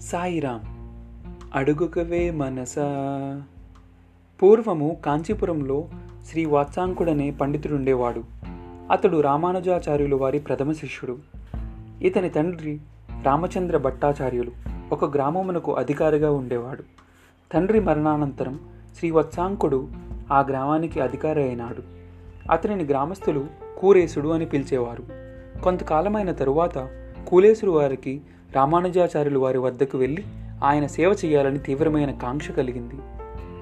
సాయిరాం అడుగుకవే మనసా. పూర్వము కాంచీపురంలో శ్రీ వాత్సాంకుడనే పండితుడుండేవాడు. అతడు రామానుజాచార్యులు వారి ప్రథమ శిష్యుడు. ఇతని తండ్రి రామచంద్ర భట్టాచార్యులు ఒక గ్రామమునకు అధికారిగా ఉండేవాడు. తండ్రి మరణానంతరం శ్రీ వత్సాంకుడు ఆ గ్రామానికి అధికారి అయినాడు. అతనిని గ్రామస్తులు కూరేసుడు అని పిలిచేవారు. కొంతకాలమైన తరువాత కూలేసుడు వారికి రామానుజాచార్యులు వారి వద్దకు వెళ్ళి ఆయన సేవ చేయాలని తీవ్రమైన కాంక్ష కలిగింది.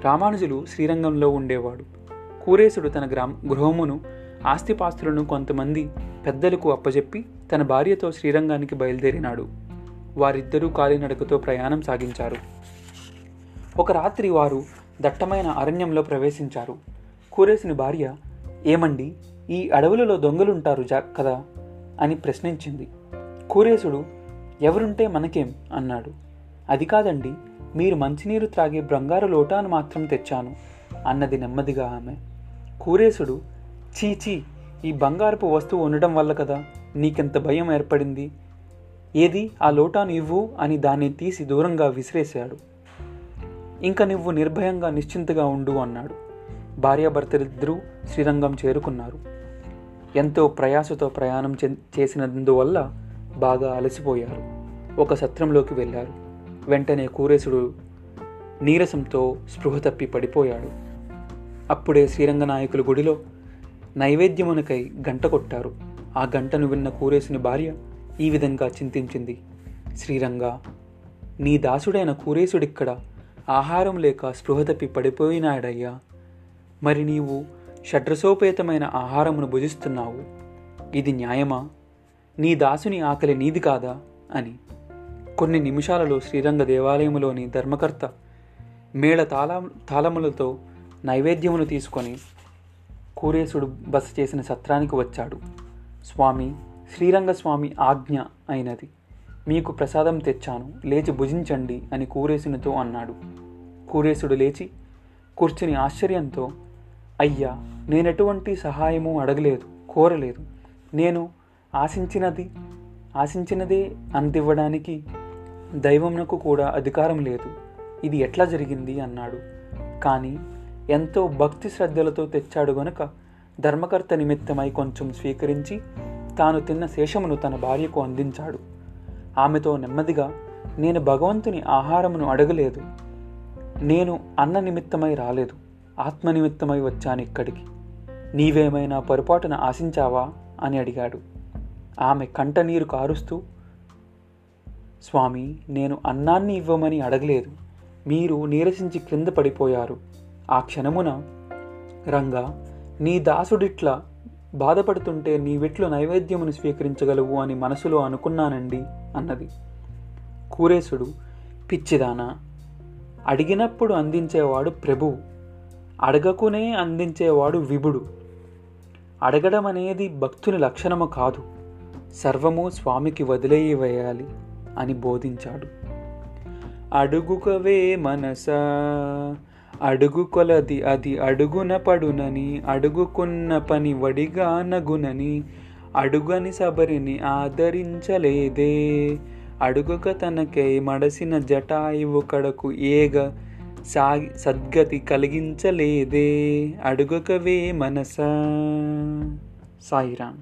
రామానుజులు శ్రీరంగంలో ఉండేవాడు. కూరేశుడు తన గ్రామ గృహమును ఆస్తిపాస్తులను కొంతమంది పెద్దలకు అప్పజెప్పి తన భార్యతో శ్రీరంగానికి బయలుదేరినాడు. వారిద్దరూ కాలినడకతో ప్రయాణం సాగించారు. ఒక రాత్రి వారు దట్టమైన అరణ్యంలో ప్రవేశించారు. కూరేసుని భార్య ఏమండి ఈ అడవులలో దొంగలుంటారు జా కదా? అని ప్రశ్నించింది. కూరేసుడు ఎవరుంటే మనకేం? అన్నాడు. అది కాదండి మీరు మంచినీరు త్రాగే బంగారు లోటాను మాత్రం తెచ్చాను అన్నది నెమ్మదిగా ఆమె. కూరేసుడు చీచీ ఈ బంగారపు వస్తువు ఉండడం వల్ల కదా నీకెంత భయం ఏర్పడింది? ఏది? ఆ లోటాను ఇవ్వు అని దాన్ని తీసి దూరంగా విసిరేశాడు. ఇంక నువ్వు నిర్భయంగా నిశ్చింతగా ఉండు అన్నాడు. భార్యాభర్తలిద్దరూ శ్రీరంగం చేరుకున్నారు. ఎంతో ప్రయాసతో ప్రయాణం చేసినందువల్ల బాగా అలసిపోయారు. ఒక సత్రంలోకి వెళ్ళారు. వెంటనే కూరేశుడు నీరసంతో స్పృహ తప్పి పడిపోయాడు. అప్పుడే శ్రీరంగనాయకుల గుడిలో నైవేద్యమునకై గంట కొట్టారు. ఆ గంటను విన్న కూరేసుని భార్య ఈ విధంగా చింతించింది. శ్రీరంగ నీ దాసుడైన కూరేశుడిక్కడ ఆహారం లేక స్పృహ తప్పి పడిపోయినాడయ్యా. మరి నీవు షడ్రసోపేతమైన ఆహారమును భుజిస్తున్నావు. ఇది న్యాయమా? నీ దాసుని ఆకలి నీది కాదా? అని. కొన్ని నిమిషాలలో శ్రీరంగ దేవాలయములోని ధర్మకర్త మేళ తాళ తాళములతో నైవేద్యమును తీసుకొని కూరేశుడు బస చేసిన సత్రానికి వచ్చాడు. స్వామి శ్రీరంగస్వామి ఆజ్ఞ అయినది. మీకు ప్రసాదం తెచ్చాను లేచి భుజించండి అని కూరేసునితో అన్నాడు. కూరేసుడు లేచి కూర్చుని ఆశ్చర్యంతో అయ్యా నేనెటువంటి సహాయము అడగలేదు కోరలేదు. నేను ఆశించినది ఆశించినదే అందివ్వడానికి దైవంనకు కూడా అధికారం లేదు. ఇది ఎట్లా జరిగింది? అన్నాడు. కానీ ఎంతో భక్తి శ్రద్ధలతో తెచ్చాడు గనుక ధర్మకర్త నిమిత్తమై కొంచెం స్వీకరించి తాను తిన్న శేషమును తన భార్యకు అందించాడు. ఆమెతో నెమ్మదిగా నేను భగవంతుని ఆహారమును అడగలేదు. నేను అన్న నిమిత్తమై రాలేదు. ఆత్మ నిమిత్తమై వచ్చాను ఇక్కడికి. నీవేమైనా పొరపాటున ఆశించావా? అని అడిగాడు. ఆమె కంటనీరు కారుస్తూ స్వామి నేను అన్నాన్ని ఇవ్వమని అడగలేదు. మీరు నీరసించి క్రింద పడిపోయారు. ఆ క్షణమున రంగా నీ దాసుడిట్లా బాధపడుతుంటే నీవెట్లు నైవేద్యమును స్వీకరించగలవు అని మనసులో అనుకున్నానండి అన్నది. కూరేశుడు పిచ్చిదానా! అడిగినప్పుడు అందించేవాడు ప్రభు అడగకునే అందించేవాడు విభుడు. అడగడం అనేది భక్తుని లక్షణము కాదు. సర్వము స్వామికి వదిలేయవేయాలి అని బోధించాడు. అడుగుకవే మనసా అడుగు కొలది అది అడుగున పడునని అడుగుకున్న పని వడిగా నగునని అడుగని సబరిని ఆదరించలేదే. అడుగుక తనకై మడసిన జటాయువు కడకు ఏగ సాగి సద్గతి కలిగించలేదే. అడుగకవే మనసా సాయిరామ్